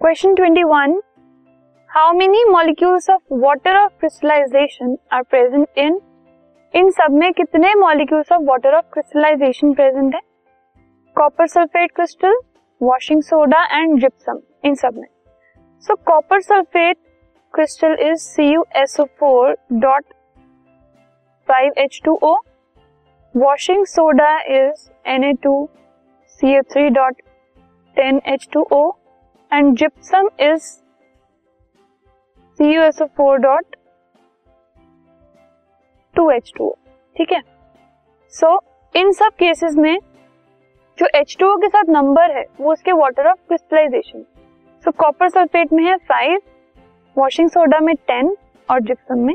Question 21 how many molecules of water of crystallisation are present in इन सब में कितने molecules of water of crystallisation present है? Copper sulphate crystal washing soda and gypsum इन सब में. So copper sulphate crystal is C U S O four dot five H two O washing soda is N A two C A three dot ten H two O and gypsum is C U S four dot two H two ठीक है? सो इन सब cases में जो H two के साथ number है, वो उसके water of crystallisation so copper sulphate में है फाइव वॉशिंग सोडा में टेन और जिप्सम में